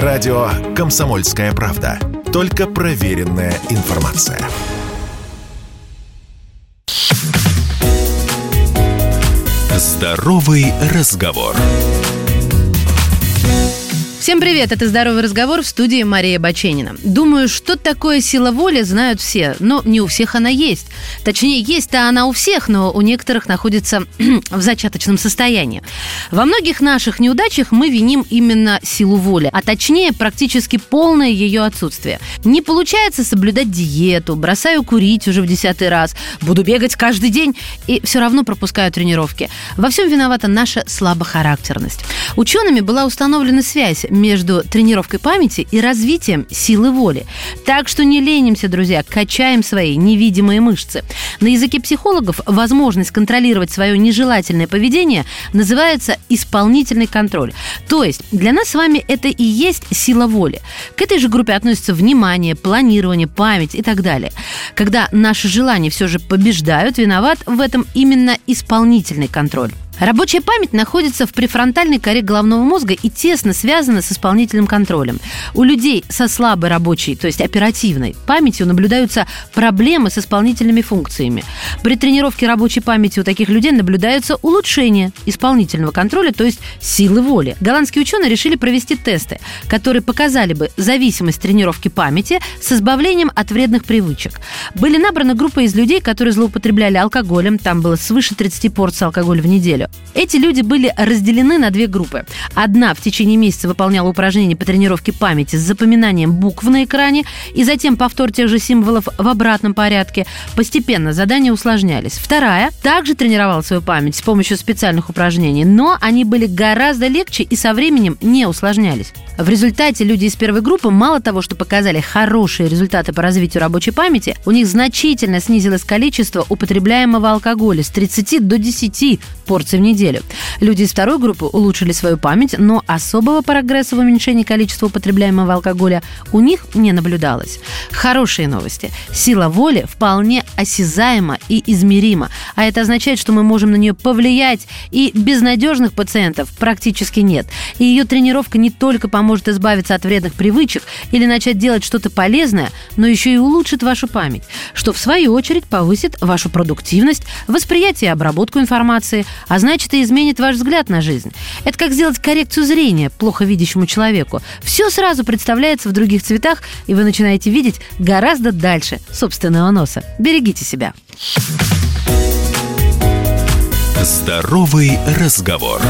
Радио «Комсомольская правда». Только проверенная информация. Здоровый разговор. Всем привет, это «Здоровый разговор» в студии Мария Баченина. Думаю, что такое сила воли, знают все, но не у всех она есть. Точнее, есть-то она у всех, но у некоторых находится в зачаточном состоянии. Во многих наших неудачах мы виним именно силу воли, а точнее практически полное ее отсутствие. Не получается соблюдать диету, бросаю курить уже в десятый раз, буду бегать каждый день и все равно пропускаю тренировки. Во всем виновата наша слабохарактерность. Учеными была установлена связь между тренировкой памяти и развитием силы воли. Так что не ленимся, друзья, качаем свои невидимые мышцы. На языке психологов возможность контролировать свое нежелательное поведение называется исполнительный контроль. То есть для нас с вами это и есть сила воли. К этой же группе относятся внимание, планирование, память и так далее. Когда наши желания все же побеждают, виноват в этом именно исполнительный контроль. Рабочая память находится в префронтальной коре головного мозга и тесно связана с исполнительным контролем. У людей со слабой рабочей, то есть оперативной памятью наблюдаются проблемы с исполнительными функциями. При тренировке рабочей памяти у таких людей наблюдаются улучшения исполнительного контроля, то есть силы воли. Голландские ученые решили провести тесты, которые показали бы зависимость тренировки памяти с избавлением от вредных привычек. Были набраны группы из людей, которые злоупотребляли алкоголем, там было свыше 30 порций алкоголя в неделю, эти люди были разделены на две группы. Одна в течение месяца выполняла упражнения по тренировке памяти с запоминанием букв на экране и затем повтор тех же символов в обратном порядке. Постепенно задания усложнялись. Вторая также тренировала свою память с помощью специальных упражнений, но они были гораздо легче и со временем не усложнялись. В результате люди из первой группы мало того, что показали хорошие результаты по развитию рабочей памяти, у них значительно снизилось количество употребляемого алкоголя с 30 до 10 порций в неделю. Люди из второй группы улучшили свою память, но особого прогресса в уменьшении количества употребляемого алкоголя у них не наблюдалось. Хорошие новости. Сила воли вполне осязаема и измерима, а это означает, что мы можем на нее повлиять, и безнадежных пациентов практически нет. И ее тренировка не только поможет поможет избавиться от вредных привычек или начать делать что-то полезное, но еще и улучшит вашу память, что в свою очередь повысит вашу продуктивность, восприятие и обработку информации, а значит и изменит ваш взгляд на жизнь. Это как сделать коррекцию зрения плохо видящему человеку. Все сразу представляется в других цветах, и вы начинаете видеть гораздо дальше собственного носа. Берегите себя. Здоровый разговор.